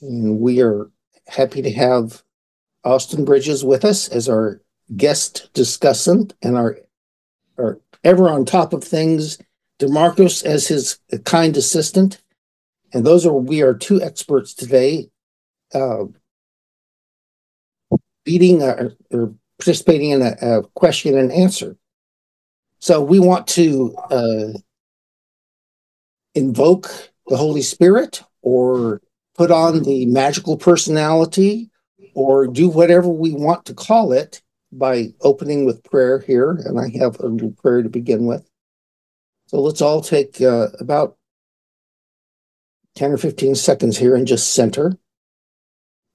And we are happy to have Austin Bridges with us as our guest discussant and our, our ever on top of things, Demarcus as his kind assistant. And those are, we are two experts today, uh, beating uh, or participating in a, a, question and answer. So we want to uh, invoke the Holy Spirit or put on the magical personality or do whatever we want to call it by opening with prayer here. And I have a little prayer to begin with. So let's all take uh, about 10 or 15 seconds here and just center.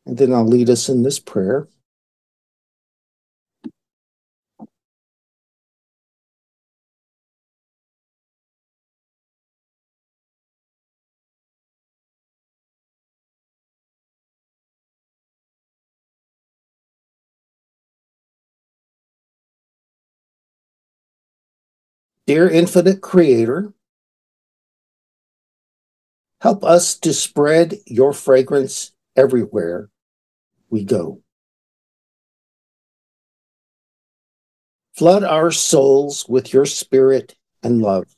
And then I'll lead us in this prayer. Dear Infinite Creator, help us to spread your fragrance everywhere we go. Flood our souls with your spirit and love.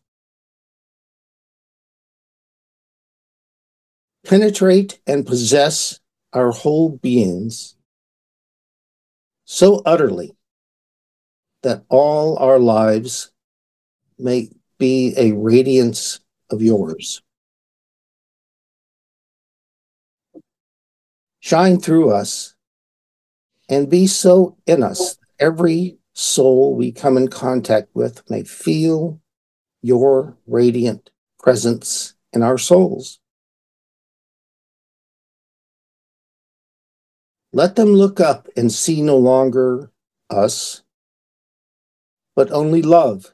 Penetrate and possess our whole beings so utterly that all our lives may be a radiance of yours. Shine through us and be so in us every soul we come in contact with may feel your radiant presence in our souls. Let them look up and see no longer us, but only love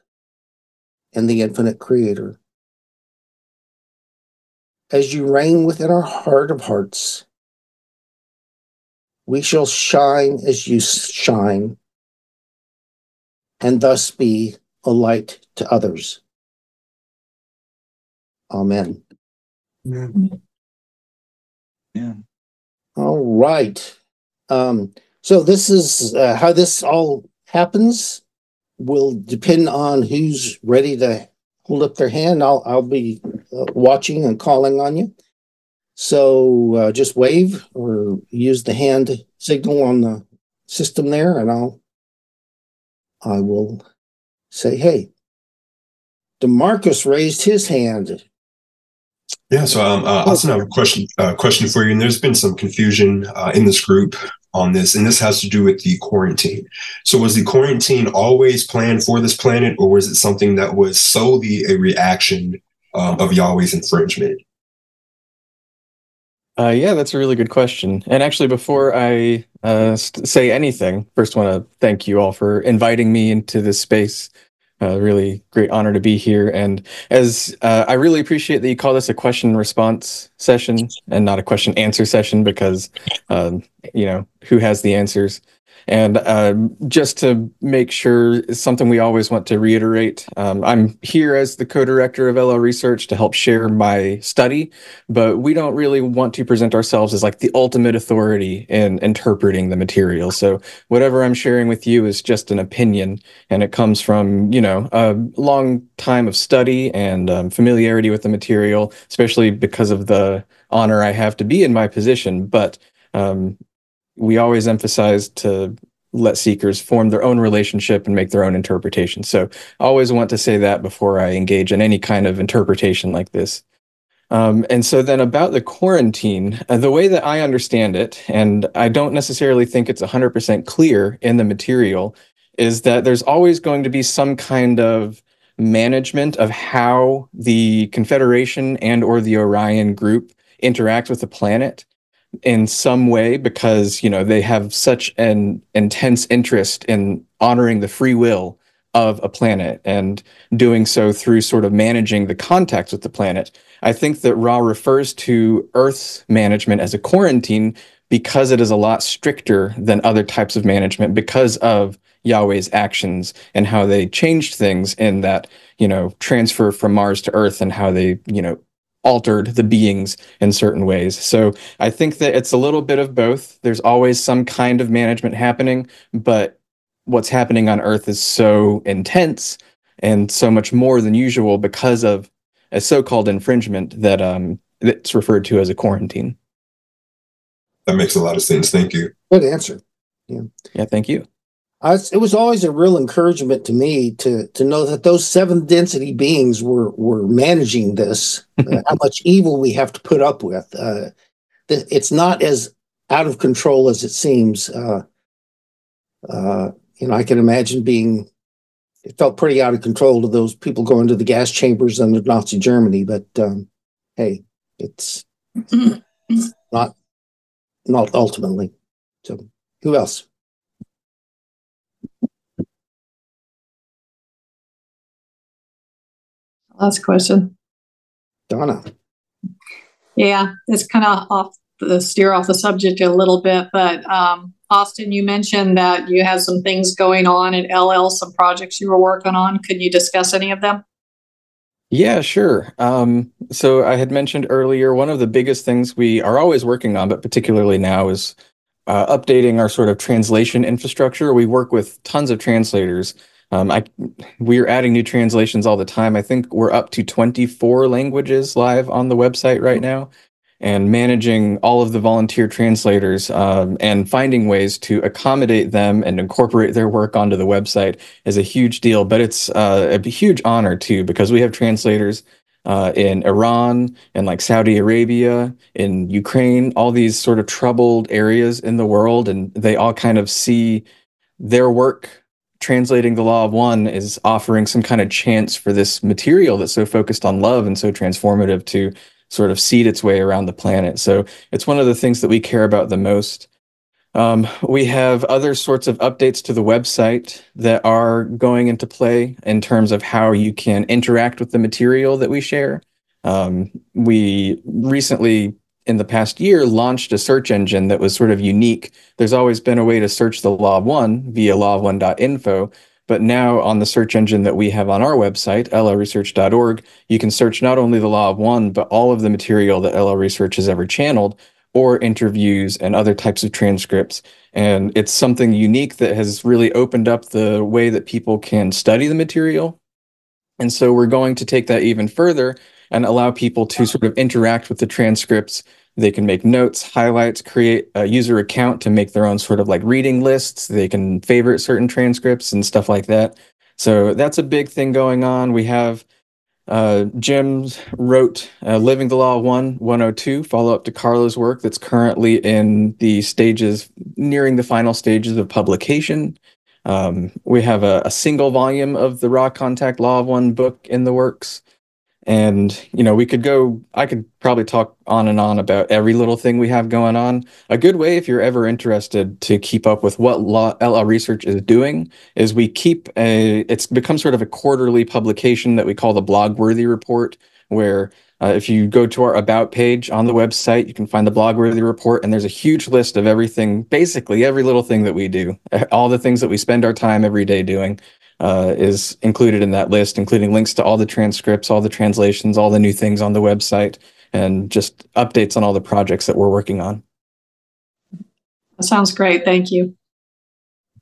and the infinite creator. As you reign within our heart of hearts, we shall shine as you shine, and thus be a light to others. Amen. Amen. Yeah. All right. Um, so this is uh, how this all happens will depend on who's ready to hold up their hand. I'll I'll be uh, watching and calling on you. So uh, just wave or use the hand signal on the system there, and I'll I will say, "Hey." Demarcus raised his hand. Yeah, so um, uh, have a question uh, question for you. And there's been some confusion uh, in this group on this, and this has to do with the quarantine. So, was the quarantine always planned for this planet, or was it something that was solely a reaction um, of Yahweh's infringement? Uh, yeah, that's a really good question. And actually, before I uh, say anything, first want to thank you all for inviting me into this space a really great honor to be here. And as uh, I really appreciate that you call this a question response session and not a question answer session because, um, you know, who has the answers? And um, just to make sure, something we always want to reiterate. Um, I'm here as the co-director of LL Research to help share my study, but we don't really want to present ourselves as like the ultimate authority in interpreting the material. So whatever I'm sharing with you is just an opinion, and it comes from you know a long time of study and um, familiarity with the material, especially because of the honor I have to be in my position. But um, we always emphasize to let seekers form their own relationship and make their own interpretation. So I always want to say that before I engage in any kind of interpretation like this. Um, and so then about the quarantine, uh, the way that I understand it, and I don't necessarily think it's 100% clear in the material, is that there's always going to be some kind of management of how the Confederation and or the Orion group interacts with the planet in some way because you know they have such an intense interest in honoring the free will of a planet and doing so through sort of managing the contacts with the planet. I think that Ra refers to Earth's management as a quarantine because it is a lot stricter than other types of management because of Yahweh's actions and how they changed things in that, you know, transfer from Mars to Earth and how they, you know, altered the beings in certain ways. So I think that it's a little bit of both. There's always some kind of management happening, but what's happening on Earth is so intense and so much more than usual because of a so-called infringement that um, that's referred to as a quarantine. That makes a lot of sense. Thank you. Good answer. Yeah. Yeah. Thank you. Uh, it was always a real encouragement to me to to know that those seven density beings were were managing this. uh, how much evil we have to put up with. Uh, th- it's not as out of control as it seems. Uh, uh, you know, I can imagine being. It felt pretty out of control to those people going to the gas chambers under Nazi Germany, but um, hey, it's not not ultimately. So, who else? Last question. Donna. Yeah, it's kind of off the steer off the subject a little bit, but um, Austin, you mentioned that you had some things going on at LL, some projects you were working on. Could you discuss any of them? Yeah, sure. Um, so I had mentioned earlier, one of the biggest things we are always working on, but particularly now, is uh, updating our sort of translation infrastructure. We work with tons of translators um, I we're adding new translations all the time. I think we're up to 24 languages live on the website right now, and managing all of the volunteer translators um, and finding ways to accommodate them and incorporate their work onto the website is a huge deal. But it's uh, a huge honor too because we have translators uh, in Iran and like Saudi Arabia, in Ukraine, all these sort of troubled areas in the world, and they all kind of see their work translating the law of one is offering some kind of chance for this material that's so focused on love and so transformative to sort of seed its way around the planet. So it's one of the things that we care about the most. Um, we have other sorts of updates to the website that are going into play in terms of how you can interact with the material that we share. Um, we recently in the past year launched a search engine that was sort of unique. There's always been a way to search the law of one via lawofone.info, but now on the search engine that we have on our website, llresearch.org, you can search not only the law of one, but all of the material that LL Research has ever channeled or interviews and other types of transcripts. And it's something unique that has really opened up the way that people can study the material. And so we're going to take that even further and allow people to sort of interact with the transcripts. They can make notes, highlights, create a user account to make their own sort of like reading lists. They can favorite certain transcripts and stuff like that. So that's a big thing going on. We have uh, Jim wrote uh, Living the Law 1 102, follow up to Carla's work that's currently in the stages, nearing the final stages of publication. Um, we have a, a, single volume of the Ra Contact Law of One book in the works. And, you know, we could go, I could probably talk on and on about every little thing we have going on. A good way, if you're ever interested to keep up with what law, LL Research is doing, is we keep a, it's become sort of a quarterly publication that we call the Blogworthy Report, where uh, if you go to our About page on the website, you can find the Blogworthy Report, and there's a huge list of everything, basically every little thing that we do, all the things that we spend our time every day doing uh, is included in that list, including links to all the transcripts, all the translations, all the new things on the website, and just updates on all the projects that we're working on. That sounds great. Thank you.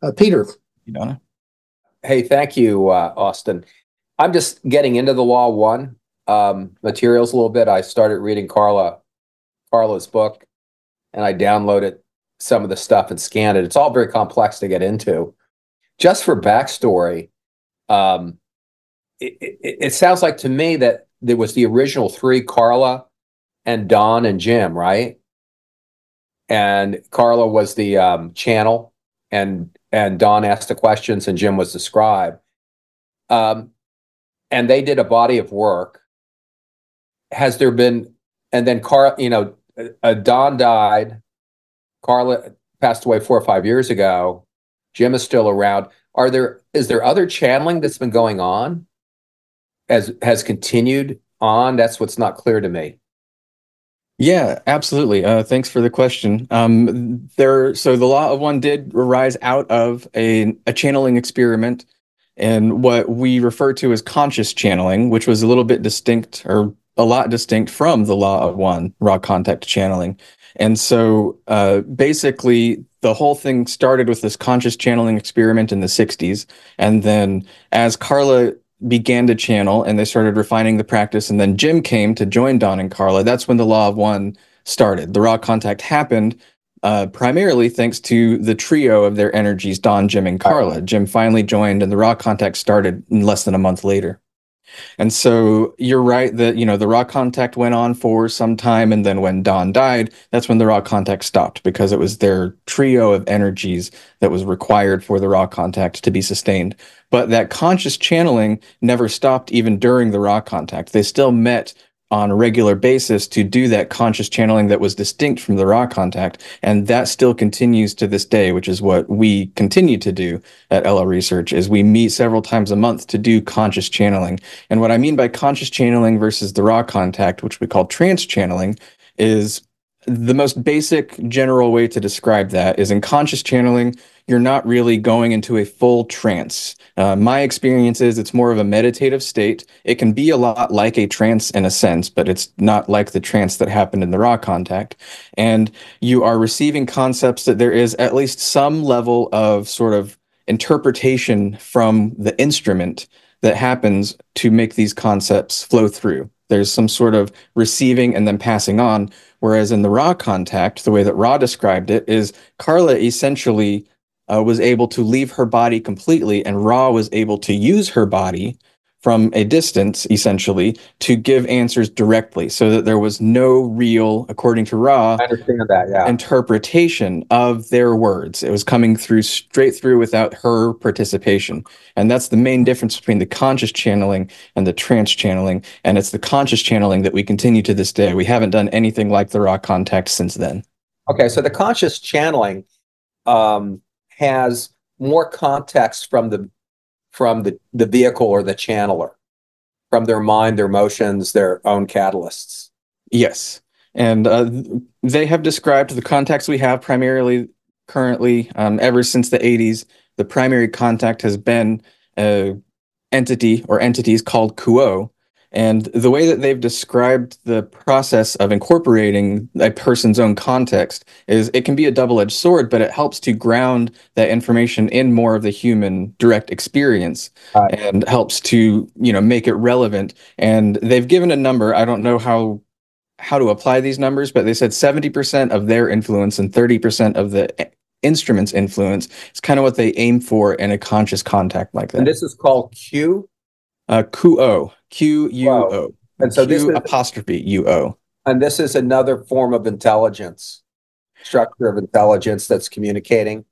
Uh, Peter. Donna. Hey, thank you, uh, Austin. I'm just getting into the Law One um, materials a little bit. I started reading Carla Carla's book, and I downloaded some of the stuff and scanned it. It's all very complex to get into just for backstory, um, it, it, it, sounds like to me that there was the original three Carla and Don and Jim, right? And Carla was the um, channel, and and Don asked the questions, and Jim was the scribe. Um, and they did a body of work. Has there been, and then Carl, you know, uh, Don died. Carla passed away four or five years ago. Jim is still around. Are there is there other channeling that's been going on as has continued on? That's what's not clear to me. Yeah, absolutely. Uh, thanks for the question. Um, there, so the law of one did arise out of a, a channeling experiment and what we refer to as conscious channeling, which was a little bit distinct or a lot distinct from the law of one Ra contact channeling. And so uh, basically, the whole thing started with this conscious channeling experiment in the 60s. And then as Carla began to channel and they started refining the practice, and then Jim came to join Don and Carla, that's when the law of one started. The Ra contact happened uh, primarily thanks to the trio of their energies, Don, Jim, and Carla. Jim finally joined, and the Ra contact started less than a month later. And so you're right that, you know, the Ra contact went on for some time. And then when Don died, that's when the Ra contact stopped because it was their trio of energies that was required for the Ra contact to be sustained. But that conscious channeling never stopped even during the Ra contact. They still met on a regular basis to do that conscious channeling that was distinct from the Ra contact. And that still continues to this day, which is what we continue to do at LL Research is we meet several times a month to do conscious channeling. And what I mean by conscious channeling versus the Ra contact, which we call trance channeling, is the most basic general way to describe that is in conscious channeling, you're not really going into a full trance. Uh, my experience is it's more of a meditative state. It can be a lot like a trance in a sense, but it's not like the trance that happened in the Ra contact. And you are receiving concepts that there is at least some level of sort of interpretation from the instrument that happens to make these concepts flow through. There's some sort of receiving and then passing on. Whereas in the Ra contact, the way that Ra described it is Carla essentially uh, was able to leave her body completely, and Ra was able to use her body from a distance, essentially, to give answers directly, so that there was no real, according to Ra, I understand that, yeah. interpretation of their words. It was coming through straight through without her participation. And that's the main difference between the conscious channeling and the trance channeling. And it's the conscious channeling that we continue to this day. We haven't done anything like the Ra contact since then. Okay, so the conscious channeling um, has more context from the from the, the vehicle or the channeler, from their mind, their emotions, their own catalysts. Yes. And uh, they have described the contacts we have primarily currently, um, ever since the 80s. The primary contact has been an entity or entities called Q'uo, and the way that they've described the process of incorporating a person's own context is it can be a double edged sword, but it helps to ground that information in more of the human direct experience uh, and helps to, you know, make it relevant. And they've given a number. I don't know how how to apply these numbers, but they said 70% of their influence and 30% of the instrument's influence is kind of what they aim for in a conscious contact like that. And this is called Q? Uh, Q-O. Q U O. And so Q this is, apostrophe U O. and this is another form of intelligence, structure of intelligence that's communicating.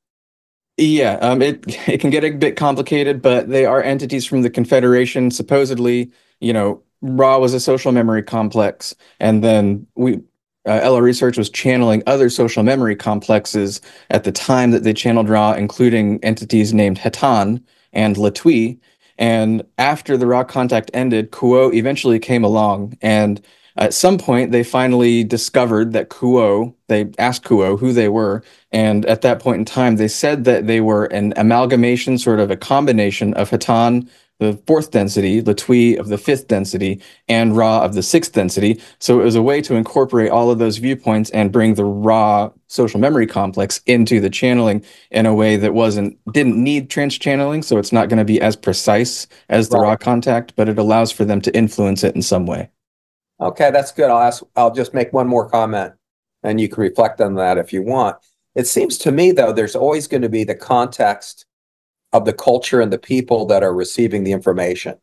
Yeah, um, it it can get a bit complicated, but they are entities from the Confederation. Supposedly, you know, Ra was a social memory complex, and then we uh, LL Research was channeling other social memory complexes at the time that they channeled Ra, including entities named Hatonn and Latwii. And after the Ra contact ended, Q'uo eventually came along. And at some point, they finally discovered that Q'uo, they asked Q'uo who they were. And at that point in time, they said that they were an amalgamation, sort of a combination of Hatonn, the fourth density, Latwii of the fifth density, and Ra of the sixth density. So it was a way to incorporate all of those viewpoints and bring the Ra social memory complex into the channeling in a way that wasn't didn't need trance channeling. So it's not going to be as precise as the right. Ra contact, but it allows for them to influence it in some way. Okay, that's good. I'll ask. I'll just make one more comment, and you can reflect on that if you want. It seems to me, though, there's always going to be the context of the culture and the people that are receiving the information.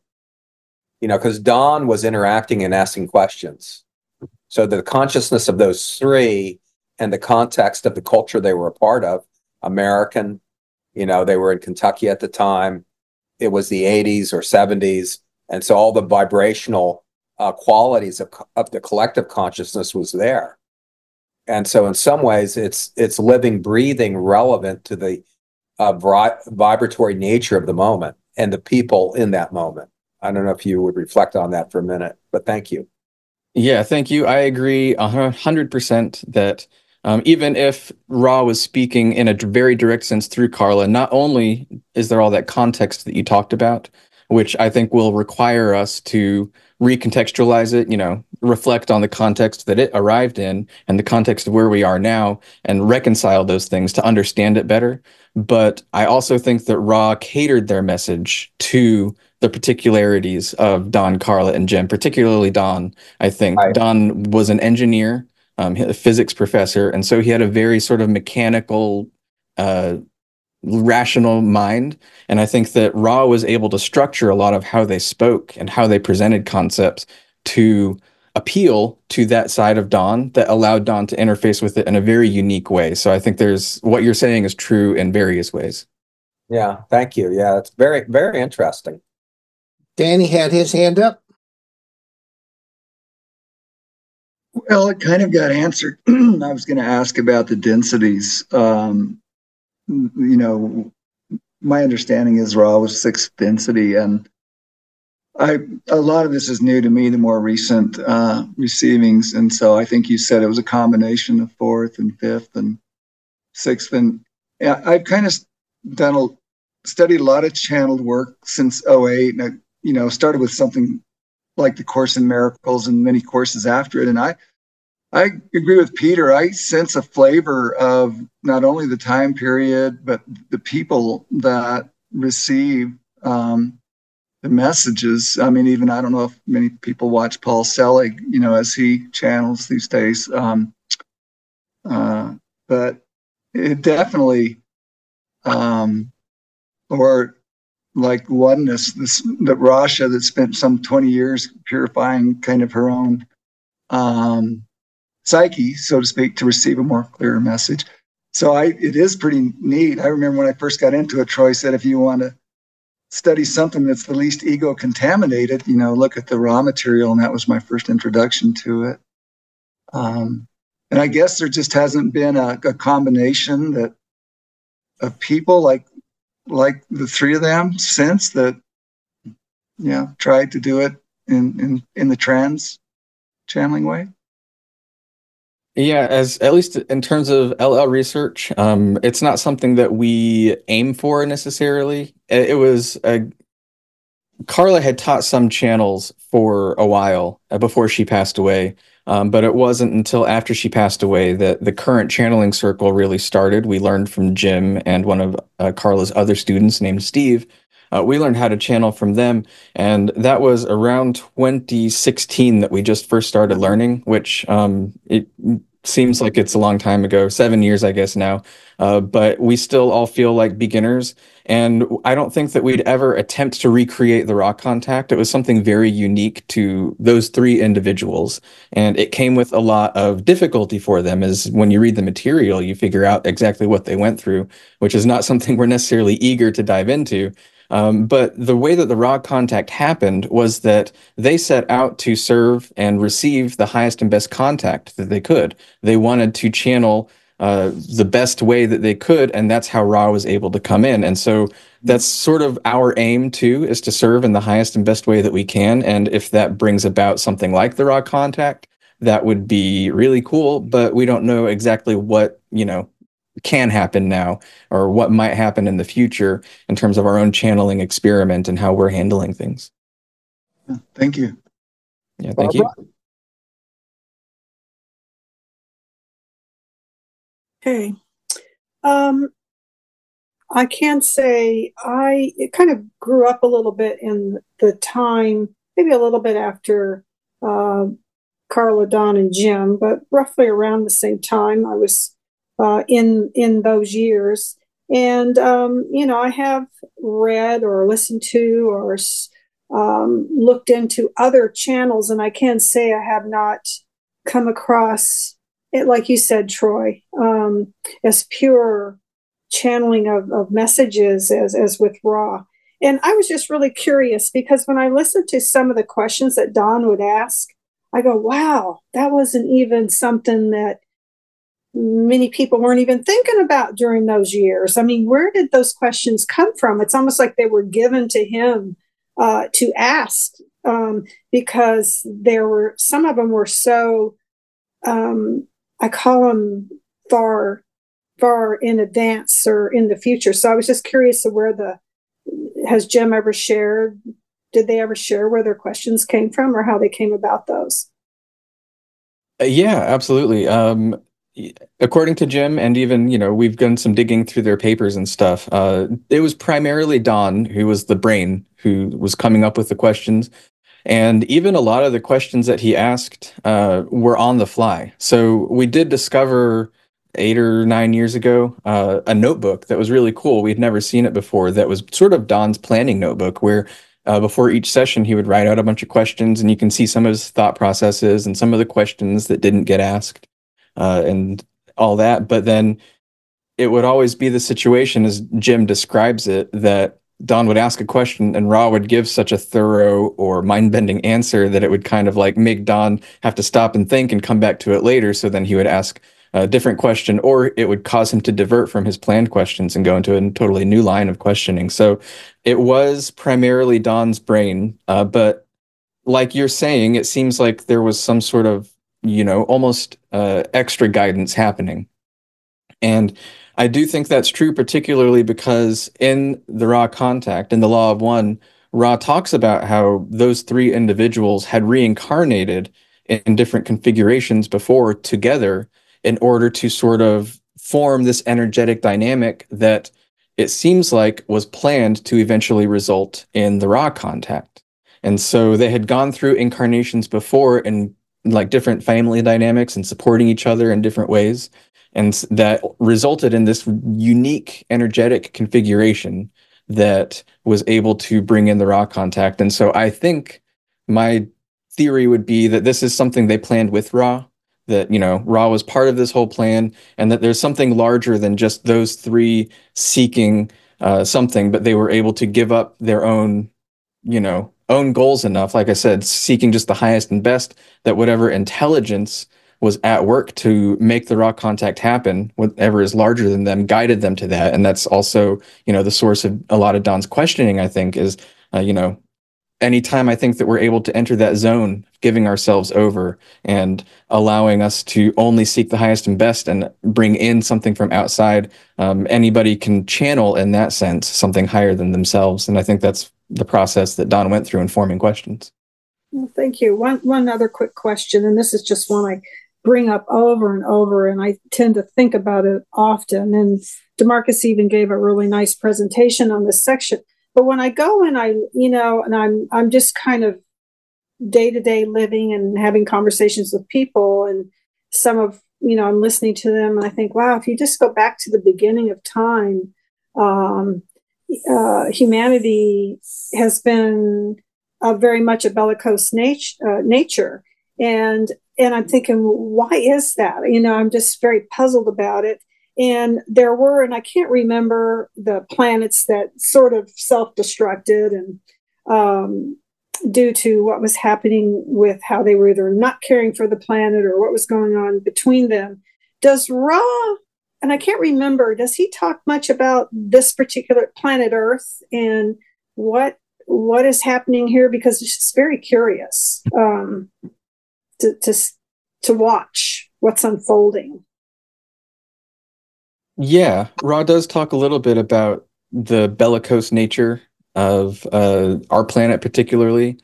You know, because Don was interacting and asking questions. So the consciousness of those three and the context of the culture they were a part of, American, you know, they were in Kentucky at the time. It was the 80s or 70s. And so all the vibrational uh, qualities of, of the collective consciousness was there. And so in some ways, it's it's living, breathing, relevant to the uh, vibratory nature of the moment and the people in that moment. I don't know if you would reflect on that for a minute, but thank you. Yeah, thank you. I agree a hundred percent that um, even if Ra was speaking in a very direct sense through Carla, not only is there all that context that you talked about, which I think will require us to recontextualize it, you know, reflect on the context that it arrived in and the context of where we are now and reconcile those things to understand it better. But I also think that Ra catered their message to the particularities of Don, Carla, and Jim, particularly Don. I think. Don was an engineer, um, a physics professor, and so he had a very sort of mechanical, uh, rational mind. And I think that Ra was able to structure a lot of how they spoke and how they presented concepts to appeal to that side of Don that allowed Don to interface with it in a very unique way. So I think there's what you're saying is true in various ways. Yeah, thank you. Yeah, it's very, very interesting. Danny had his hand up. Well, it kind of got answered. I was going to ask about the densities. Um, you know, my understanding is Ra was sixth density, and I a lot of this is new to me. The more recent uh, receivings, and so I think you said it was a combination of fourth and fifth and sixth, and yeah, I've kind of done a studied a lot of channeled work since 08 and I, you know started with something like the course in miracles and many courses after it and i i agree with peter. I sense a flavor of not only the time period but the people that receive um, the messages. I mean even i don't know if many people watch paul selig you know as he channels these days um, uh, but it definitely um, or like oneness, this that Rasha that spent some 20 years purifying kind of her own um, psyche, so to speak, to receive a more clear message. So I it is pretty neat. I remember when I first got into it, Troy said if you want to study something that's the least ego contaminated, you know, look at the Ra material, and that was my first introduction to it. Um, and I guess there just hasn't been a, a combination that of people like like the three of them since that yeah tried to do it in in in the trance channeling way Yeah, as at least in terms of LL research, um, it's not something that we aim for necessarily. It, it was Carla had taught some channels for a while uh, before she passed away, um, but it wasn't until after she passed away that the current channeling circle really started. We learned from Jim and one of uh, Carla's other students named Steve. Uh, we learned how to channel from them, and that was around 2016 that we just first started learning, which um, it seems like it's a long time ago, seven years, I guess now. Uh, but we still all feel like beginners. And I don't think that we'd ever attempt to recreate the Ra contact. It was something very unique to those three individuals. And it came with a lot of difficulty for them, is when you read the material, you figure out exactly what they went through, which is not something we're necessarily eager to dive into. Um, but the way that the Ra contact happened was that they set out to serve and receive the highest and best contact that they could. They wanted to channel uh, the best way that they could, and that's how Ra was able to come in. And so that's sort of our aim too, is to serve in the highest and best way that we can. And if that brings about something like the Ra contact, that would be really cool. But we don't know exactly what you know can happen now or what might happen in the future in terms of our own channeling experiment and how we're handling things. Thank you Yeah, thank you. Okay. Um, I can say I it kind of grew up a little bit in the time, maybe a little bit after uh, Carla, Don, and Jim, but roughly around the same time I was uh, in in those years. And um, you know, I have read or listened to or um, looked into other channels, and I can say I have not come across it, like you said, Troy, um, as pure channeling of, of messages as, as with Ra. And I was just really curious because when I listened to some of the questions that Don would ask, I go, wow, that wasn't even something that many people weren't even thinking about during those years. I mean, where did those questions come from? It's almost like they were given to him uh, to ask um, because there were some of them were so um, I call them far, far in advance or in the future. So I was just curious of where the has Jim ever shared did they ever share where their questions came from or how they came about those? Uh, yeah, absolutely. Um, according to Jim, and even you know, we've done some digging through their papers and stuff. Uh, it was primarily Don who was the brain who was coming up with the questions, and even a lot of the questions that he asked uh, were on the fly. So we did discover eight or nine years ago uh, a notebook that was really cool. We'd never seen it before. That was sort of Don's planning notebook, where uh, before each session he would write out a bunch of questions, and you can see some of his thought processes and some of the questions that didn't get asked, uh, and all that. But then it would always be the situation, as Jim describes it, that Don would ask a question and Ra would give such a thorough or mind bending answer that it would kind of like make Don have to stop and think and come back to it later. So then he would ask a different question, or it would cause him to divert from his planned questions and go into a totally new line of questioning. So it was primarily Don's brain, uh, but like you're saying, it seems like there was some sort of, you know, almost uh, extra guidance happening. And I do think that's true, particularly because in the Ra contact, in the Law of One, Ra talks about how those three individuals had reincarnated in different configurations before together in order to sort of form this energetic dynamic that it seems like was planned to eventually result in the Ra contact. And so they had gone through incarnations before in like different family dynamics and supporting each other in different ways. And that resulted in this unique energetic configuration that was able to bring in the Ra contact. And so I think my theory would be that this is something they planned with Ra that you know Ra was part of this whole plan, and that there's something larger than just those three seeking uh, something, but they were able to give up their own, you know, own goals enough. Like I said, seeking just the highest and best. That whatever intelligence was at work to make the Ra contact happen, whatever is larger than them, guided them to that, and that's also you know the source of a lot of Don's questioning. I think is uh, you know anytime I think that we're able to enter that zone, giving ourselves over and allowing us to only seek the highest and best and bring in something from outside, um, anybody can channel in that sense something higher than themselves. And I think that's the process that Don went through in forming questions. Well, thank you. One one other quick question, and this is just one I bring up over and over, and I tend to think about it often. And Demarcus even gave a really nice presentation on this section but when I go and I, you know, and I'm I'm just kind of day to day living and having conversations with people, and some of you know I'm listening to them, and I think, wow, if you just go back to the beginning of time, um, uh, humanity has been uh, very much a bellicose uh, nature, and and I'm thinking, why is that? You know, I'm just very puzzled about it. And there were, and I can't remember the planets that sort of self destructed and um, due to what was happening with how they were either not caring for the planet or what was going on between them. Does Ra, and I can't remember, does he talk much about this particular planet Earth and what what is happening here? Because it's just very curious um, to, to to watch what's unfolding. Yeah, Ra does talk a little bit about the bellicose nature of uh, our planet, particularly,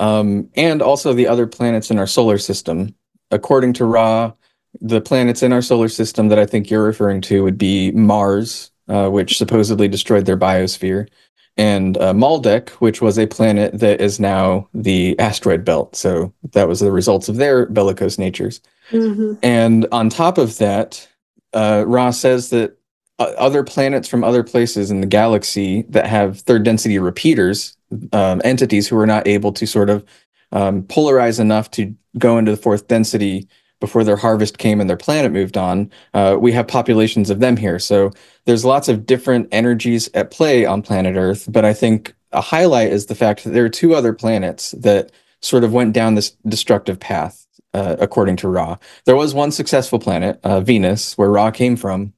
um, and also the other planets in our solar system. According to Ra, the planets in our solar system that I think you're referring to would be Mars, uh, which supposedly destroyed their biosphere, and uh, Maldek, which was a planet that is now the asteroid belt. So that was the results of their bellicose natures. Mm-hmm. And on top of that, uh, Ra says that uh, other planets from other places in the galaxy that have third density repeaters, um, entities who are not able to sort of um, polarize enough to go into the fourth density before their harvest came and their planet moved on, uh, we have populations of them here. So there's lots of different energies at play on planet Earth. But I think a highlight is the fact that there are two other planets that sort of went down this destructive path uh, according to Ra. There was one successful planet, uh, Venus, where Ra came from,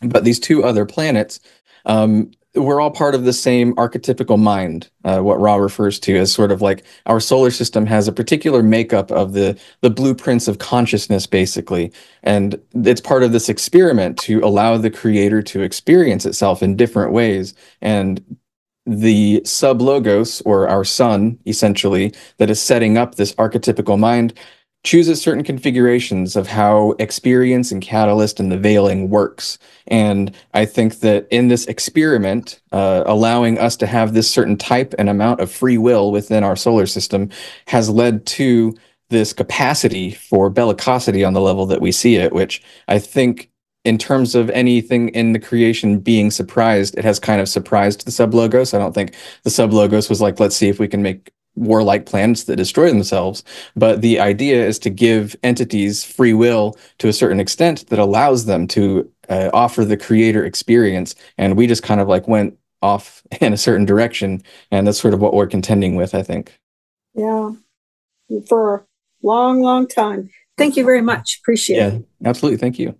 but these two other planets um, were all part of the same archetypical mind. Uh, what Ra refers to as sort of like our solar system has a particular makeup of the the blueprints of consciousness, basically, and it's part of this experiment to allow the creator to experience itself in different ways and the sub logos or our sun essentially that is setting up this archetypical mind chooses certain configurations of how experience and catalyst and the veiling works. And I think that in this experiment, uh, allowing us to have this certain type and amount of free will within our solar system has led to this capacity for bellicosity on the level that we see it, which I think in terms of anything in the creation being surprised, it has kind of surprised the sub logos. I don't think the sub logos was like, let's see if we can make warlike planets that destroy themselves. But the idea is to give entities free will to a certain extent that allows them to uh, offer the creator experience. And we just kind of like went off in a certain direction. And that's sort of what we're contending with, I think. Yeah. For a long, long time. Thank you very much. Appreciate yeah, it. absolutely. Thank you.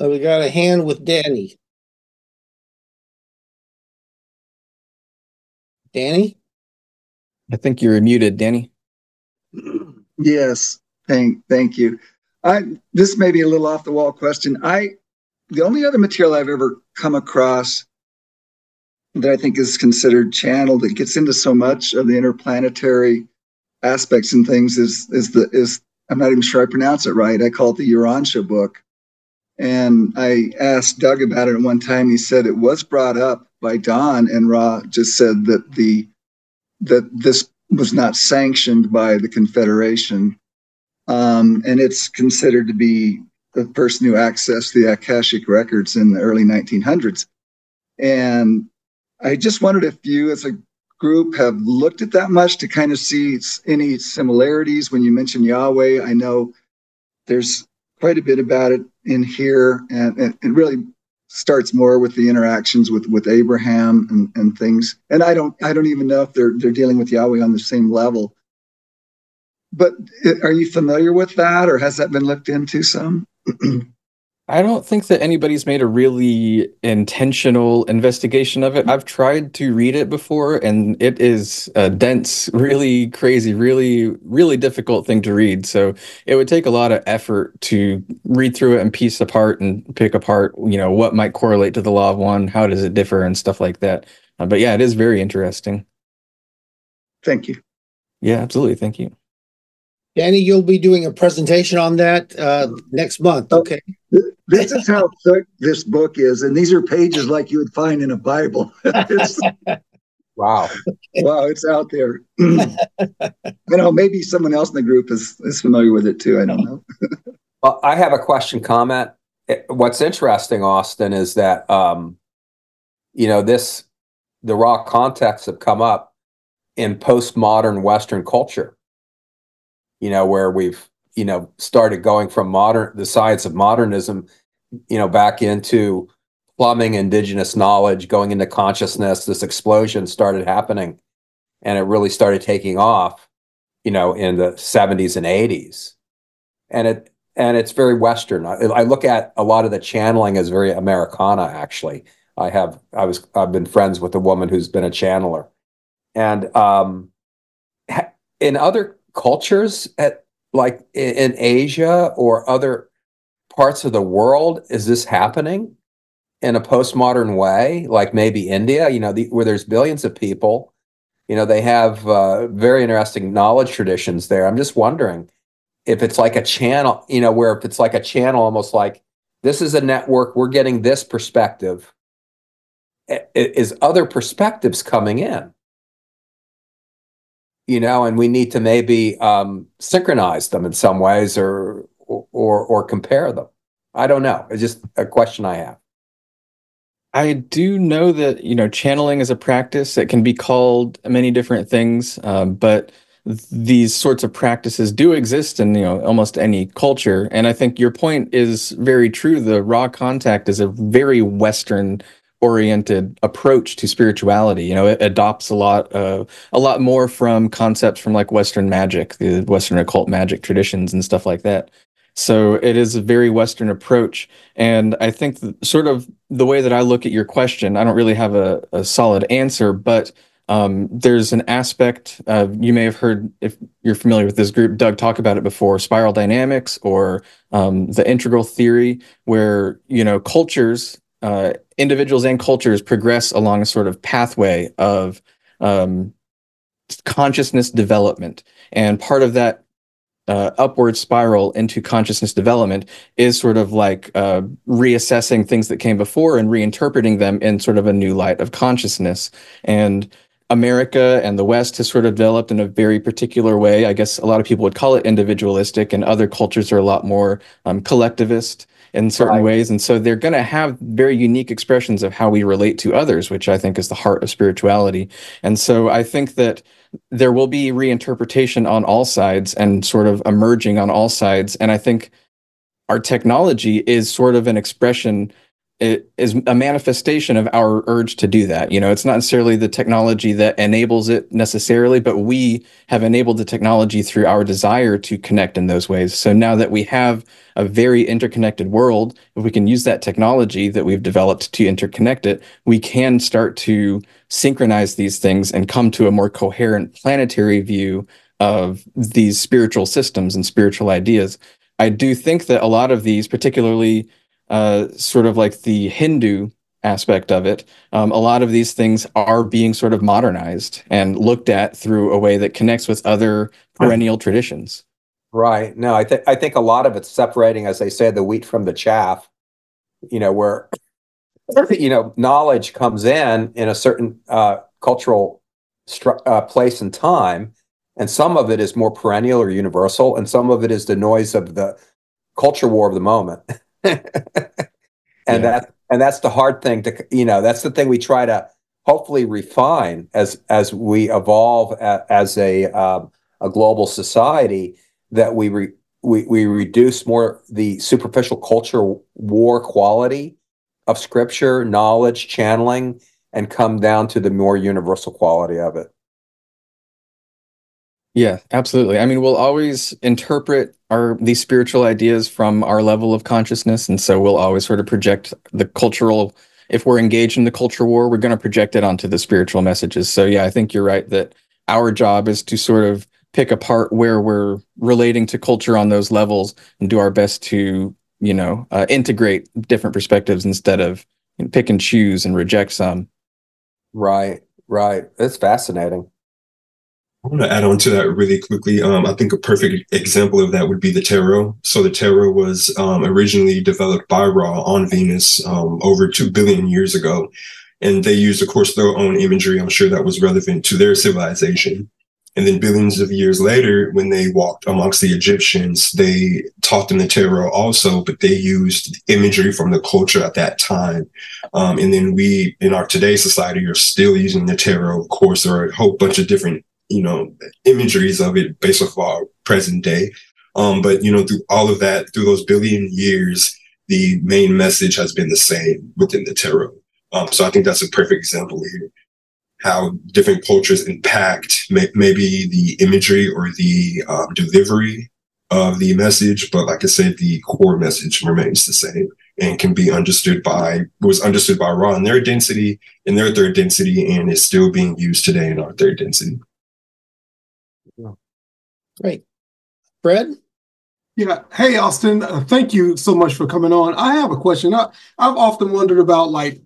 Uh, we got a hand with Danny. Danny? I think you're muted, Danny. Yes, thank thank you. I this may be a little off the wall question. I the only other material I've ever come across that I think is considered channeled that gets into so much of the interplanetary aspects and things is is the is I'm not even sure I pronounce it right. I call it the Urantia book. And I asked Doug about it at one time. He said it was brought up by Don, and Ra just said that the that this was not sanctioned by the Confederation, um, and it's considered to be the person who accessed the Akashic records in the early 1900s. And I just wondered if you, as a group, have looked at that much to kind of see any similarities. When you mention Yahweh, I know there's quite a bit about it in here, and, and it really starts more with the interactions with with Abraham and, and things. And I don't I don't even know if they're they're dealing with Yahweh on the same level. But uh, are you familiar with that, or has that been looked into some? I don't think that anybody's made a really intentional investigation of it. I've tried to read it before, and it is a dense, really crazy, really, really difficult thing to read. So it would take a lot of effort to read through it and piece apart and pick apart, you know, what might correlate to the law of one, how does it differ, and stuff like that. Uh, but yeah, it is very interesting. Thank you. Yeah, absolutely. Thank you. Danny, you'll be doing a presentation on that uh, next month. Okay. This is how thick this book is, and these are pages like you would find in a Bible. It's- Wow. wow, it's out there. you know, maybe someone else in the group is is familiar with it too. I don't know. Well, I have a question comment. Eh, What's interesting, Austin, is that um, you know, this the Ra contexts have come up in postmodern Western culture. You know, where we've, you know, started going from modern the science of modernism, you know, back into plumbing indigenous knowledge, going into consciousness, this explosion started happening and it really started taking off, you know, in the 70s and 80s. And it and it's very Western. I, I look at a lot of the channeling as very Americana. Actually, I have I was I've been friends with a woman who's been a channeler, and um, in other cultures, at like in, Asia or other parts of the world, is this happening in a postmodern way? Like maybe India, you know, the, where there's billions of people, you know, they have uh, very interesting knowledge traditions there. I'm just wondering if it's like a channel, you know, where if it's like a channel, almost like this is a network, we're getting this perspective. Is other perspectives coming in? You know, and we need to maybe um, synchronize them in some ways, or or or compare them. I don't know. It's just a question I have. I do know that you know channeling is a practice that can be called many different things, um, but th- these sorts of practices do exist in you know almost any culture. And I think your point is very true. The Ra contact is a very Western oriented approach to spirituality. You know, it adopts a lot uh, a lot more from concepts from like Western magic, the Western occult magic traditions and stuff like that. So it is a very Western approach. And I think th- sort of the way that I look at your question, I don't really have a, a solid answer, but um, there's an aspect of, you may have heard, if you're familiar with this group, Doug talk about it before, spiral dynamics or um, the integral theory, where, you know, cultures, uh, individuals and cultures progress along a sort of pathway of um, consciousness development. And part of that uh, upward spiral into consciousness development is sort of like uh, reassessing things that came before and reinterpreting them in sort of a new light of consciousness. And America and the West has sort of developed in a very particular way. I guess a lot of people would call it individualistic, and other cultures are a lot more um, collectivist in certain right. ways. And so they're going to have very unique expressions of how we relate to others, which I think is the heart of spirituality. And so I think that there will be reinterpretation on all sides and sort of emerging on all sides. And I think our technology is sort of an expression it is a manifestation of our urge to do that. You know, it's not necessarily the technology that enables it necessarily, but we have enabled the technology through our desire to connect in those ways. So now that we have a very interconnected world, if we can use that technology that we've developed to interconnect it, we can start to synchronize these things and come to a more coherent planetary view of these spiritual systems and spiritual ideas. I do think that a lot of these, particularly uh, sort of like the Hindu aspect of it, um, a lot of these things are being sort of modernized and looked at through a way that connects with other perennial traditions. Right. No, I think I think a lot of it's separating, as they say, the wheat from the chaff. You know, where you know knowledge comes in in a certain uh, cultural stru- uh, place and time, and some of it is more perennial or universal, and some of it is the noise of the culture war of the moment. and yeah. that and that's the hard thing to you know that's the thing we try to hopefully refine as as we evolve a, as a um, a global society that we re, we we reduce more the superficial culture war quality of scripture knowledge channeling and come down to the more universal quality of it yeah, absolutely. I mean, we'll always interpret our these spiritual ideas from our level of consciousness, and so we'll always sort of project the cultural. If we're engaged in the culture war, we're going to project it onto the spiritual messages. So yeah, I think you're right that our job is to sort of pick apart where we're relating to culture on those levels and do our best to you know uh, integrate different perspectives instead of pick and choose and reject some. Right, right. It's fascinating. I want to add on to that really quickly. Um, I think a perfect example of that would be the tarot. So the tarot was um, originally developed by Ra on Venus um, over two billion years ago, and they used, of course, their own imagery. I'm sure that was relevant to their civilization. And then billions of years later, when they walked amongst the Egyptians, they taught them the tarot also, but they used imagery from the culture at that time. Um, and then we, in our today's society, are still using the tarot. Of course, there are a whole bunch of different you know, imageries of it based off our present day. Um, but you know, through all of that, through those billion years, the main message has been the same within the tarot. Um, so I think that's a perfect example here, how different cultures impact may- maybe the imagery or the um, delivery of the message. But like I said, the core message remains the same and can be understood by was understood by Ra in their density, in their third density, and is still being used today in our third density. Great. Fred? Yeah. Hey, Austin. Uh, thank you so much for coming on. I have a question. I, I've often wondered about like,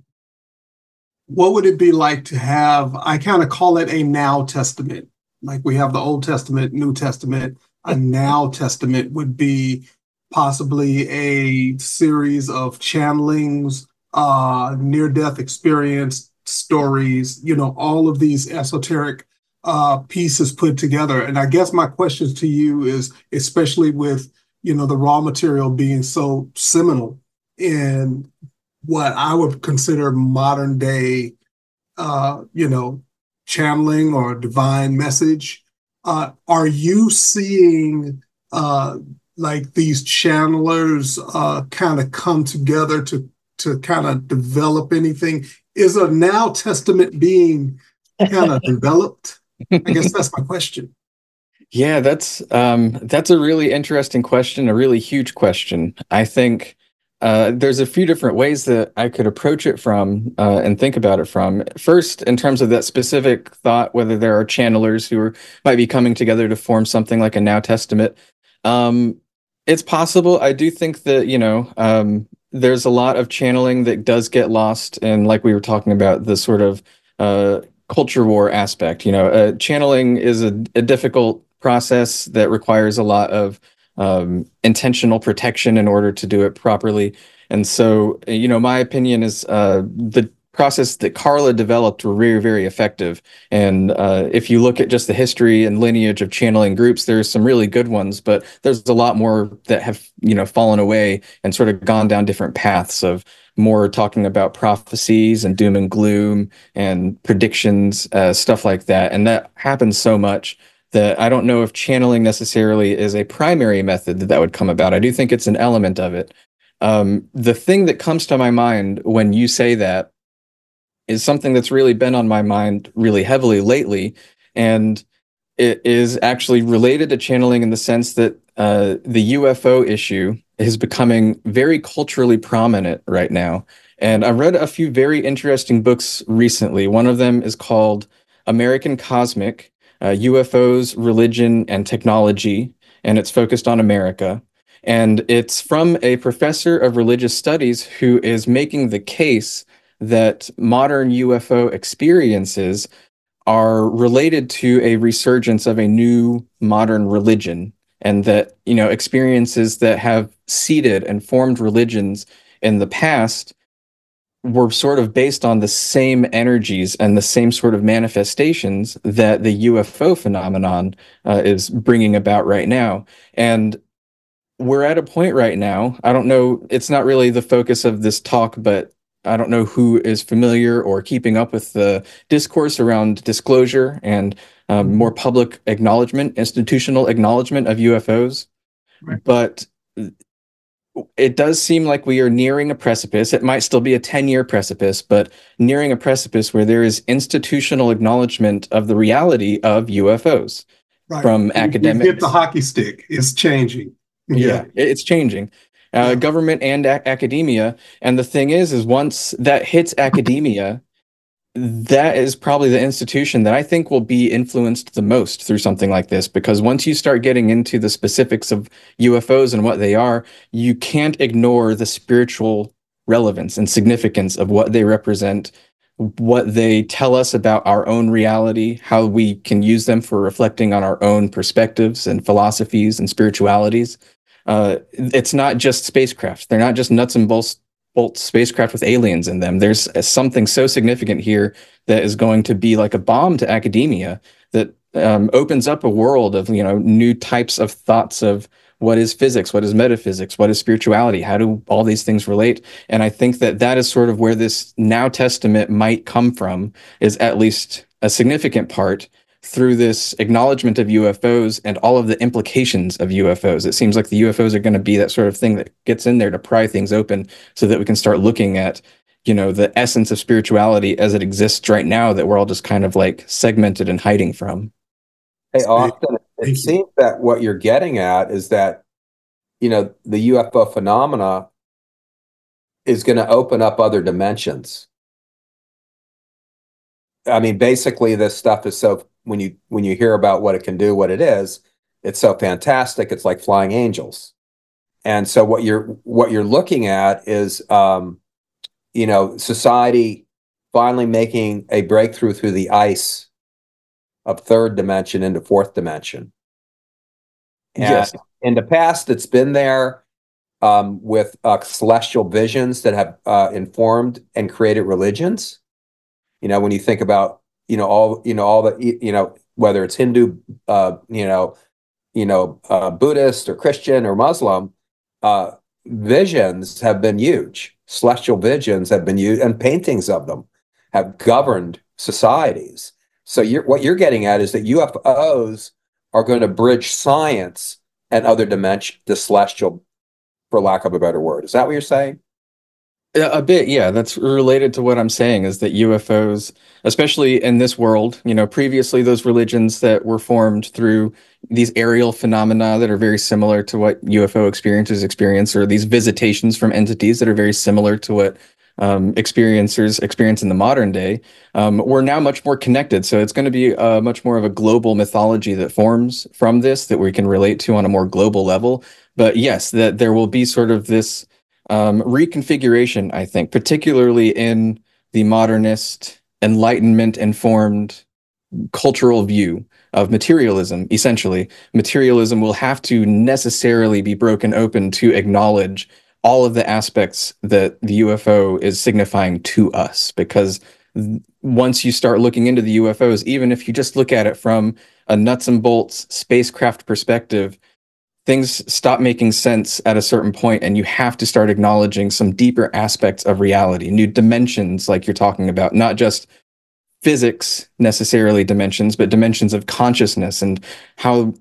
what would it be like to have, I kind of call it a now testament. Like we have the Old Testament, New Testament. A now testament would be possibly a series of channelings, uh, near death experience stories, you know, all of these esoteric uh, pieces put together. And I guess my question to you is, especially with you know the Ra material being so seminal in what I would consider modern day, uh, you know, channeling or divine message. Uh, are you seeing uh, like these channelers uh, kind of come together to to kind of develop anything? Is a now testament being kind of developed? I guess that's my question. Yeah, that's um, that's a really interesting question, a really huge question. I think uh, there's a few different ways that I could approach it from uh, and think about it from. First, in terms of that specific thought, whether there are channelers who are, might be coming together to form something like a Now Testament. Um, it's possible. I do think that you know um, there's a lot of channeling that does get lost, and like we were talking about the sort of uh, culture war aspect. You know, uh, channeling is a, a difficult process that requires a lot of um, intentional protection in order to do it properly. And so, you know, my opinion is uh, the process that Carla developed were very, very effective. And uh, if you look at just the history and lineage of channeling groups, there's some really good ones, but there's a lot more that have, you know, fallen away and sort of gone down different paths of more talking about prophecies and doom and gloom and predictions, uh, stuff like that. And that happens so much that I don't know if channeling necessarily is a primary method that that would come about. I do think it's an element of it. Um, the thing that comes to my mind when you say that is something that's really been on my mind really heavily lately. And it is actually related to channeling in the sense that uh, the UFO issue is becoming very culturally prominent right now. And I read a few very interesting books recently. One of them is called American Cosmic uh, UFOs, Religion, and Technology, and it's focused on America. And it's from a professor of religious studies who is making the case that modern UFO experiences are related to a resurgence of a new modern religion and that you know experiences that have seeded and formed religions in the past were sort of based on the same energies and the same sort of manifestations that the UFO phenomenon uh, is bringing about right now. And we're at a point right now. I don't know, it's not really the focus of this talk, but I don't know who is familiar or keeping up with the discourse around disclosure and um, more public acknowledgement, institutional acknowledgement of UFOs. Right. But it does seem like we are nearing a precipice. It might still be a 10 year precipice, but nearing a precipice where there is institutional acknowledgement of the reality of UFOs right. from academics. Hit the hockey stick. It's changing. Yeah, yeah it's changing. Uh. Government and a- academia. And the thing is, is once that hits academia, that is probably the institution that I think will be influenced the most through something like this because once you start getting into the specifics of UFOs and what they are, you can't ignore the spiritual relevance and significance of what they represent, what they tell us about our own reality, how we can use them for reflecting on our own perspectives and philosophies and spiritualities. Uh, it's not just spacecraft. They're not just nuts and bolts bolt spacecraft with aliens in them. There's something so significant here that is going to be like a bomb to academia that um, opens up a world of you know new types of thoughts of what is physics, what is metaphysics, what is spirituality, how do all these things relate? And I think that that is sort of where this Now Testament might come from, is at least a significant part through this acknowledgement of UFOs and all of the implications of UFOs. It seems like the UFOs are going to be that sort of thing that gets in there to pry things open so that we can start looking at, you know, the essence of spirituality as it exists right now that we're all just kind of like segmented and hiding from. Hey, Austin, it seems that what you're getting at is that, you know, the UFO phenomena is going to open up other dimensions. I mean, basically, this stuff is so when you when you hear about what it can do, what it is, it's so fantastic. It's like flying angels. And so what you're what you're looking at is, um, you know, society finally making a breakthrough through the ice of third dimension into fourth dimension. And yes. in the past, it's been there um, with uh, celestial visions that have uh, informed and created religions. You know, when you think about you know all you know all the you know whether it's Hindu, uh, you know, you know, uh, Buddhist or Christian or Muslim, uh, visions have been huge. Celestial visions have been used, and paintings of them have governed societies. So you're, what you're getting at is that UFOs are going to bridge science and other dimension, the celestial, for lack of a better word. Is that what you're saying? A bit, yeah. That's related to what I'm saying is that UFOs, especially in this world, you know, previously those religions that were formed through these aerial phenomena that are very similar to what UFO experiencers experience, or these visitations from entities that are very similar to what um, experiencers experience in the modern day, um, we're now much more connected. So it's going to be uh, much more of a global mythology that forms from this that we can relate to on a more global level. But yes, that there will be sort of this um, reconfiguration, I think, particularly in the modernist, enlightenment informed cultural view of materialism. Essentially, materialism will have to necessarily be broken open to acknowledge all of the aspects that the UFO is signifying to us. Because once you start looking into the UFOs, even if you just look at it from a nuts and bolts spacecraft perspective, things stop making sense at a certain point and you have to start acknowledging some deeper aspects of reality new dimensions like you're talking about not just physics necessarily dimensions but dimensions of consciousness and how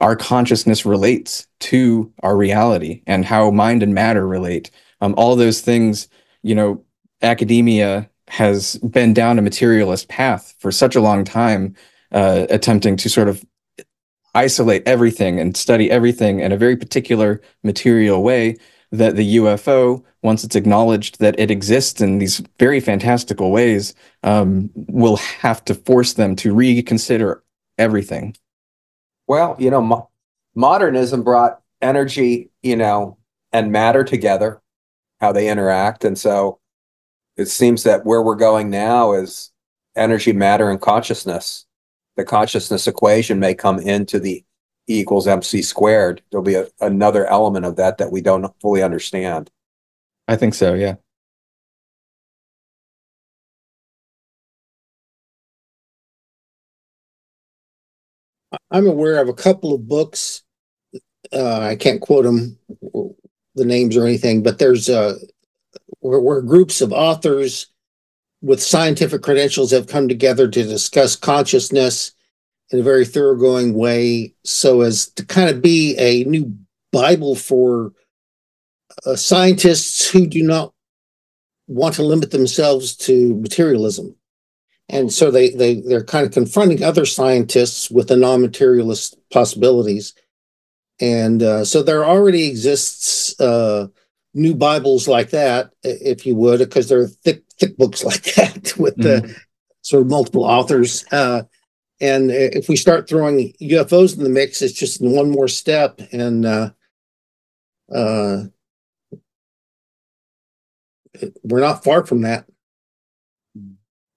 our consciousness relates to our reality and how mind and matter relate. Um, all those things you know academia has been down a materialist path for such a long time uh, attempting to sort of isolate everything and study everything in a very particular material way that the UFO, once it's acknowledged that it exists in these very fantastical ways, um, will have to force them to reconsider everything. Well, you know, mo- modernism brought energy, you know, and matter together, how they interact. And so it seems that where we're going now is energy, matter, and consciousness the consciousness equation may come into the E equals MC squared. There'll be a, another element of that that we don't fully understand. I think so, yeah. I'm aware of a couple of books. Uh, I can't quote them, the names or anything, but there's uh, where, where groups of authors with scientific credentials have come together to discuss consciousness in a very thoroughgoing way so as to kind of be a new bible for uh, scientists who do not want to limit themselves to materialism. And so they they they're kind of confronting other scientists with the non-materialist possibilities. And uh, so there already exists uh, new bibles like that if you would because they're thick thick books like that with the mm-hmm. sort of multiple authors. Uh, and if we start throwing UFOs in the mix, it's just one more step. And uh, uh, we're not far from that.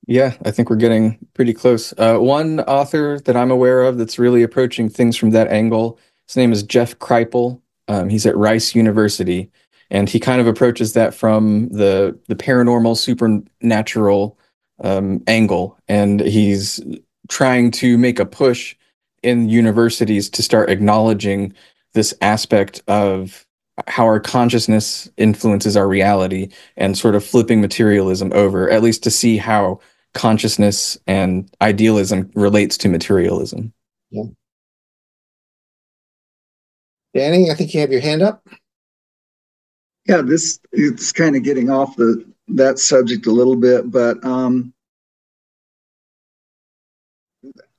Yeah, I think we're getting pretty close. Uh, one author that I'm aware of that's really approaching things from that angle, his name is Jeff Kripal. Um, he's at Rice University, and he kind of approaches that from the the paranormal supernatural um, angle. And he's trying to make a push in universities to start acknowledging this aspect of how our consciousness influences our reality and sort of flipping materialism over at least to see how consciousness and idealism relates to materialism. Yeah. Danny i think you have your hand up yeah, this it's kind of getting off the that subject a little bit, but um,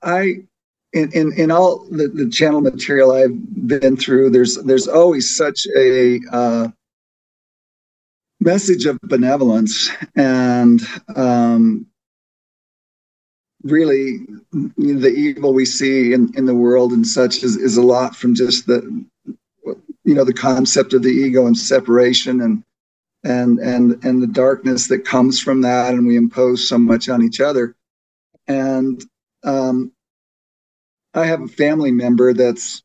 I in, in in all the, the channel material I've been through, there's there's always such a uh, message of benevolence and um, really you know, the evil we see in, in the world and such is, is a lot from just the you know the concept of the ego and separation and and and and the darkness that comes from that and we impose so much on each other. And um, i have a family member that's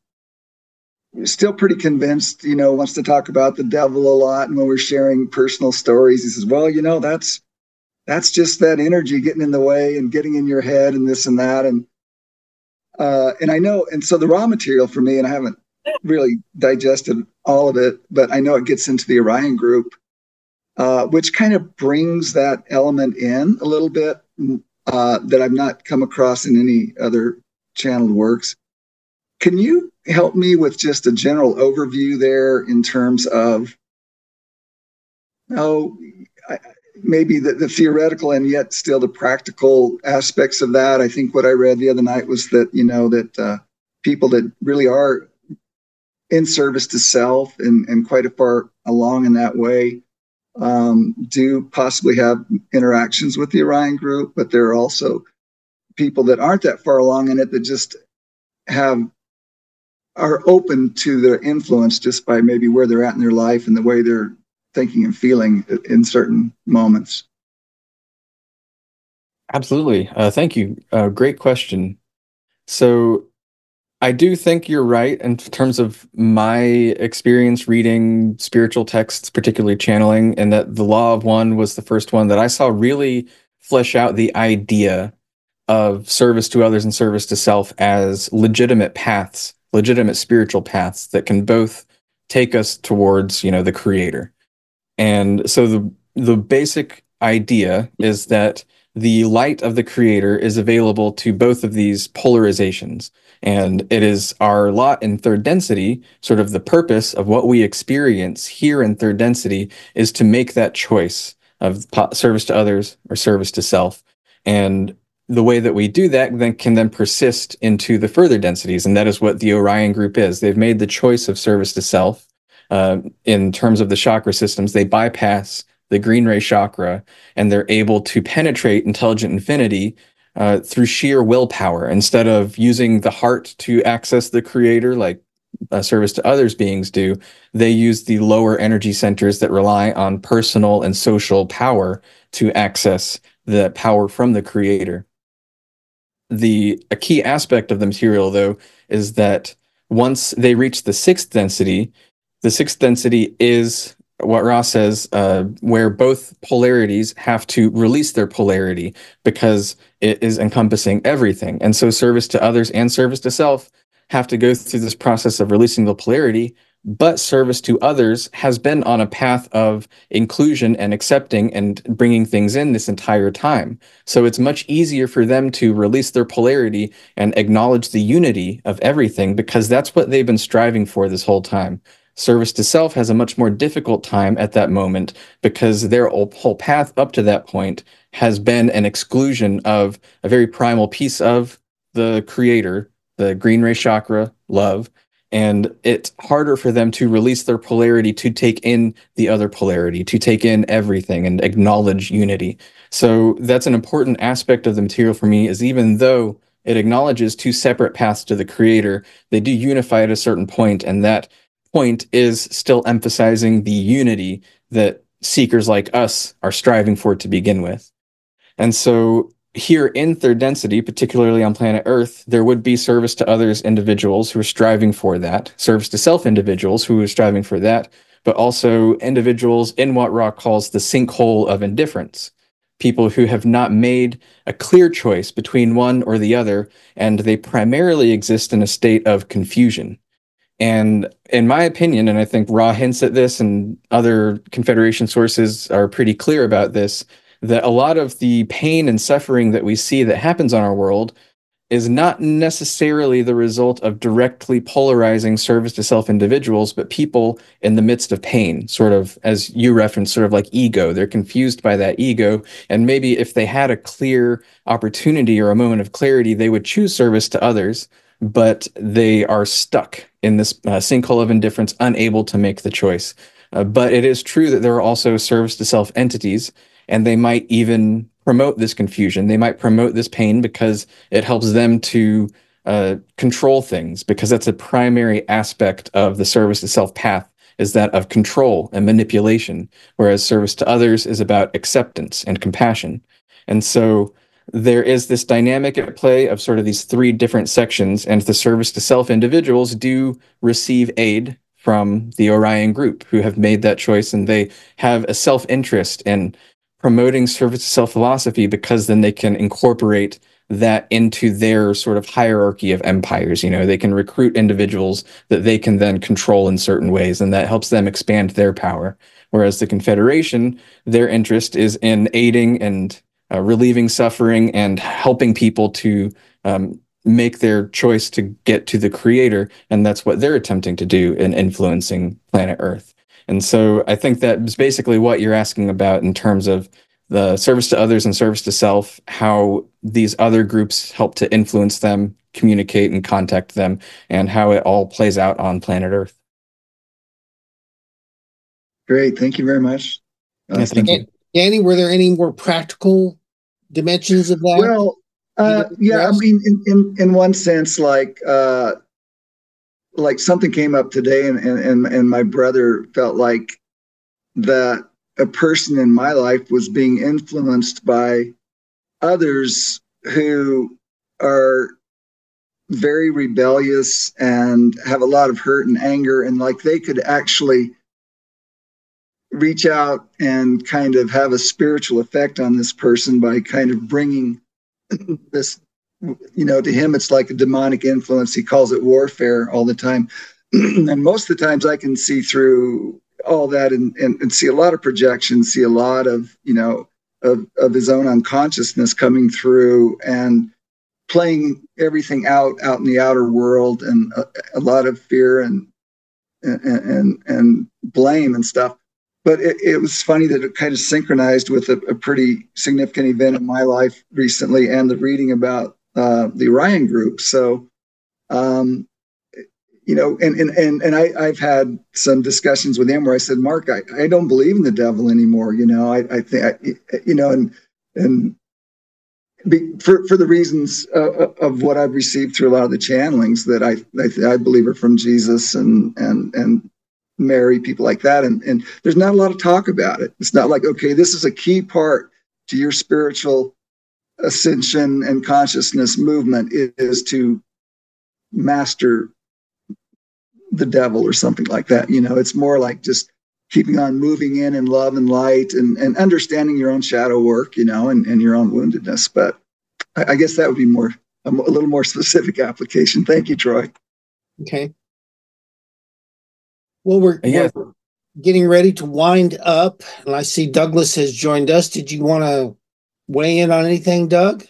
still pretty convinced you know wants to talk about the devil a lot and when we're sharing personal stories he says well you know that's that's just that energy getting in the way and getting in your head and this and that. And uh, and i know and so the Ra material for me and i haven't really digested all of it, but I know it gets into the Orion group, uh, which kind of brings that element in a little bit uh, that I've not come across in any other channeled works. Can you help me with just a general overview there in terms of oh, I, maybe the, the theoretical and yet still the practical aspects of that. I think what I read the other night was that, you know, that uh, people that really are in service to self and, and quite a far along in that way um, do possibly have interactions with the Orion group, but there are also people that aren't that far along in it that just have are open to their influence just by maybe where they're at in their life and the way they're thinking and feeling in certain moments. Absolutely. Uh, thank you. Uh, great question. So I do think you're right in terms of my experience reading spiritual texts, particularly channeling, and that the Law of One was the first one that I saw really flesh out the idea of service to others and service to self as legitimate paths, legitimate spiritual paths that can both take us towards, you know, the creator. And so the the basic idea is that the light of the creator is available to both of these polarizations. And it is our lot in third density, sort of the purpose of what we experience here in third density is to make that choice of service to others or service to self. And the way that we do that then can then persist into the further densities. And that is what the Orion group is. They've made the choice of service to self. Uh, in terms of the chakra systems, they bypass the green ray chakra and they're able to penetrate intelligent infinity uh, through sheer willpower instead of using the heart to access the creator like a service to others beings do they use the lower energy centers that rely on personal and social power to access the power from the creator. The a key aspect of the material though is that once they reach the sixth density the sixth density is what Ra says, uh, where both polarities have to release their polarity because it is encompassing everything. And so service to others and service to self have to go through this process of releasing the polarity, but service to others has been on a path of inclusion and accepting and bringing things in this entire time. So it's much easier for them to release their polarity and acknowledge the unity of everything because that's what they've been striving for this whole time. Service to self has a much more difficult time at that moment because their whole path up to that point has been an exclusion of a very primal piece of the creator, the green ray chakra, love. And it's harder for them to release their polarity to take in the other polarity, to take in everything and acknowledge unity. So that's an important aspect of the material for me is even though it acknowledges two separate paths to the creator, they do unify at a certain point, and that point is still emphasizing the unity that seekers like us are striving for to begin with. And so here in third density, particularly on planet Earth, there would be service to others individuals who are striving for that, service to self individuals who are striving for that, but also individuals in what Ra calls the sinkhole of indifference. People who have not made a clear choice between one or the other, and they primarily exist in a state of confusion. And in my opinion, and I think Ra hints at this, and other Confederation sources are pretty clear about this, that a lot of the pain and suffering that we see that happens on our world is not necessarily the result of directly polarizing service to self individuals, but people in the midst of pain, sort of, as you referenced, sort of like ego. They're confused by that ego. And maybe if they had a clear opportunity or a moment of clarity, they would choose service to others but they are stuck in this uh, sinkhole of indifference, unable to make the choice. Uh, but it is true that there are also service to self entities, and they might even promote this confusion. They might promote this pain because it helps them to uh, control things, because that's a primary aspect of the service to self path is that of control and manipulation, whereas service to others is about acceptance and compassion. And so there is this dynamic at play of sort of these three different sections, and the service to self individuals do receive aid from the Orion group who have made that choice and they have a self interest in promoting service to self philosophy because then they can incorporate that into their sort of hierarchy of empires. You know, they can recruit individuals that they can then control in certain ways, and that helps them expand their power. Whereas the Confederation, their interest is in aiding and uh, relieving suffering and helping people to um, make their choice to get to the creator and that's what they're attempting to do in influencing planet earth And so I think that is basically what you're asking about in terms of the service to others and service to self, how these other groups help to influence them, communicate and contact them, and how it all plays out on planet Earth. Great. Thank you very much. Yeah, thank you. Danny, were there any more practical dimensions of that? Well, uh, yeah, I mean, in, in, in one sense, like, uh, like something came up today and, and, and, and my brother felt like that a person in my life was being influenced by others who are very rebellious and have a lot of hurt and anger and like they could actually reach out and kind of have a spiritual effect on this person by kind of bringing this you know to him it's like a demonic influence. He calls it warfare all the time. And most of the times i can see through all that and, and, and see a lot of projection see a lot of you know of, of his own unconsciousness coming through and playing everything out out in the outer world and a, a lot of fear and and and, and blame and stuff but it, it was funny that it kind of synchronized with a, a pretty significant event in my life recently and the reading about uh, the Orion group. So, um, you know, and and and, and I, I've had some discussions with him where I said, Mark, I, I don't believe in the devil anymore. You know, I, I think, I, you know, and and be, for for the reasons uh, of what I've received through a lot of the channelings that I I, I believe are from Jesus and and and Mary, people like that. And, and there's not a lot of talk about it. It's not like, okay, this is a key part to your spiritual ascension and consciousness movement is to master the devil or something like that. You know, it's more like just keeping on moving in in love and light and, and understanding your own shadow work, you know, and, and your own woundedness. But I, I guess that would be more, a, a little more specific application. Thank you, Troy. Okay. Well, we're, Yeah. we're getting ready to wind up, and I see Douglas has joined us. Did you want to weigh in on anything, Doug?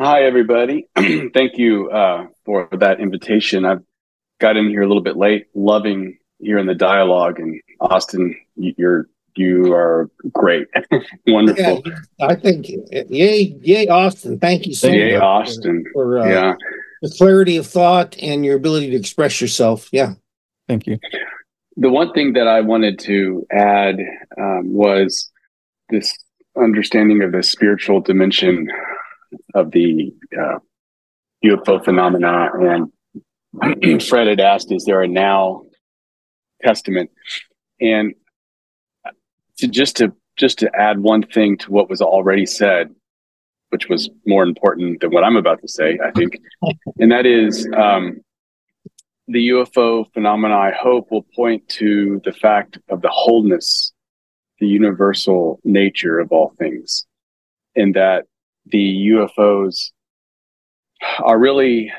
Hi, everybody. Thank you uh, for that invitation. I've got in here a little bit late, loving hearing the dialogue. And Austin, you're you are great, wonderful. Yeah, I think, yay, yay, Austin. Thank you so Yay, much Austin. for uh, Yeah, the clarity of thought and your ability to express yourself. Yeah. Thank you. the one thing that I wanted to add um, was this understanding of the spiritual dimension of the uh, UFO phenomena. And Fred had asked, "Is there a now testament?" And to just to just to add one thing to what was already said, which was more important than what I'm about to say, I think, and that is um, the UFO phenomena. I hope will point to the fact of the wholeness, the universal nature of all things, and that the UFOs are really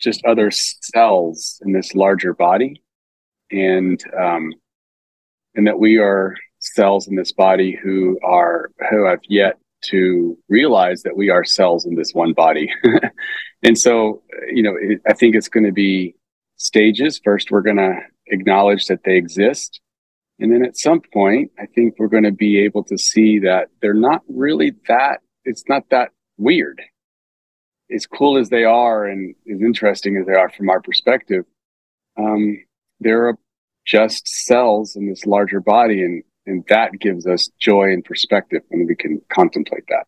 just other cells in this larger body, and um, and that we are cells in this body who are who have yet to realize that we are cells in this one body. and so, you know, it, I think it's going to be stages. First, we're going to acknowledge that they exist. And then at some point, I think we're going to be able to see that they're not really that, it's not that weird. As cool as they are and as interesting as they are from our perspective, um, they're just cells in this larger body. And, and that gives us joy and perspective when we can contemplate that.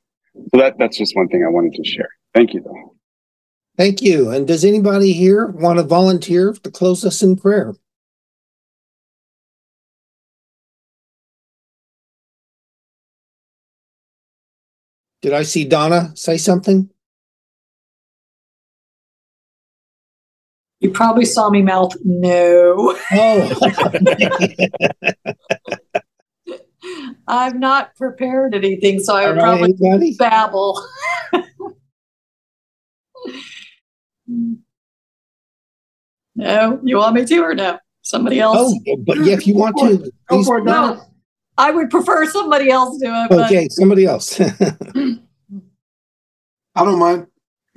So that, that's just one thing I wanted to share. Thank you, though. Thank you. And does anybody here want to volunteer to close us in prayer? Did I see Donna say something? You probably saw me mouth no. Oh, I've not prepared anything, so I would right, probably anybody? babble. no, you want me to or no? Somebody else? Oh, but yeah, if you want to, Go please. for it, no, I would prefer somebody else do it. But Okay, somebody else. I don't mind.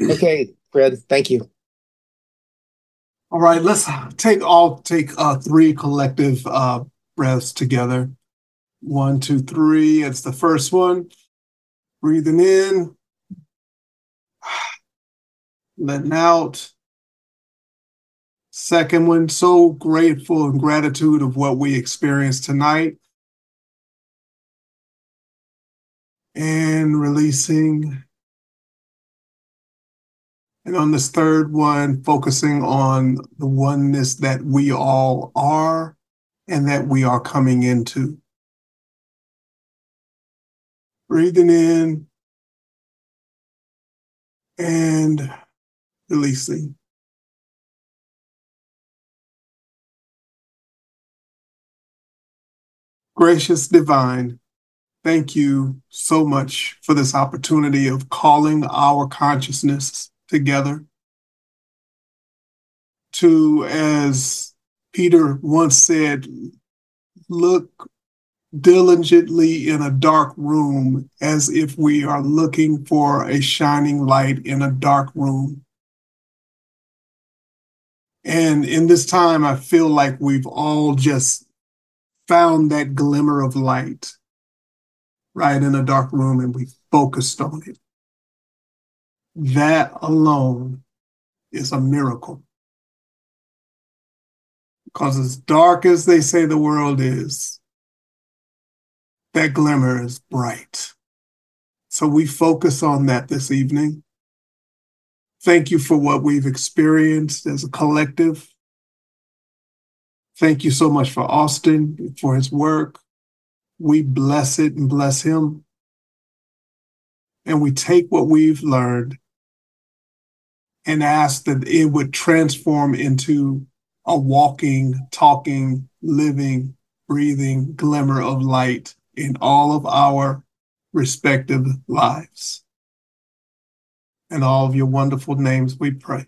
Okay, Fred, thank you. All right, let's take all take uh three collective uh breaths together. One, two, three. It's the first one. Breathing in. Letting out. Second one, so grateful and gratitude of what we experienced tonight. And releasing. And on this third one, focusing on the oneness that we all are and that we are coming into. Breathing in and releasing. Gracious Divine, thank you so much for this opportunity of calling our consciousness together to, as Peter once said, look diligently in a dark room as if we are looking for a shining light in a dark room. And in this time, I feel like we've all just found that glimmer of light right in a dark room and we focused on it. That alone is a miracle. Because as dark as they say the world is, that glimmer is bright. So we focus on that this evening. Thank you for what we've experienced as a collective. Thank you so much for Austin, for his work. We bless it and bless him. And we take what we've learned and ask that it would transform into a walking, talking, living, breathing glimmer of light in all of our respective lives. In all of your wonderful names, we pray.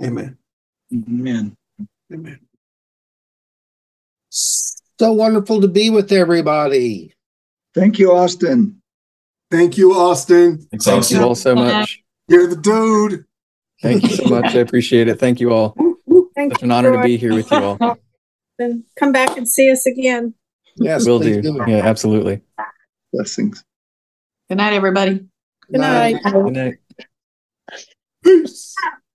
Amen. Amen. Amen. So wonderful to be with everybody. Thank you, Austin. Thank you, Austin. Thank you all so much. You're the dude. Thank you so much. I appreciate it. Thank you all. Thank Such you, an honor to be here with you all. And come back and see us again. Yes, Will please do. Yeah, absolutely. Blessings. Good night, everybody. Good night. Good night. Peace.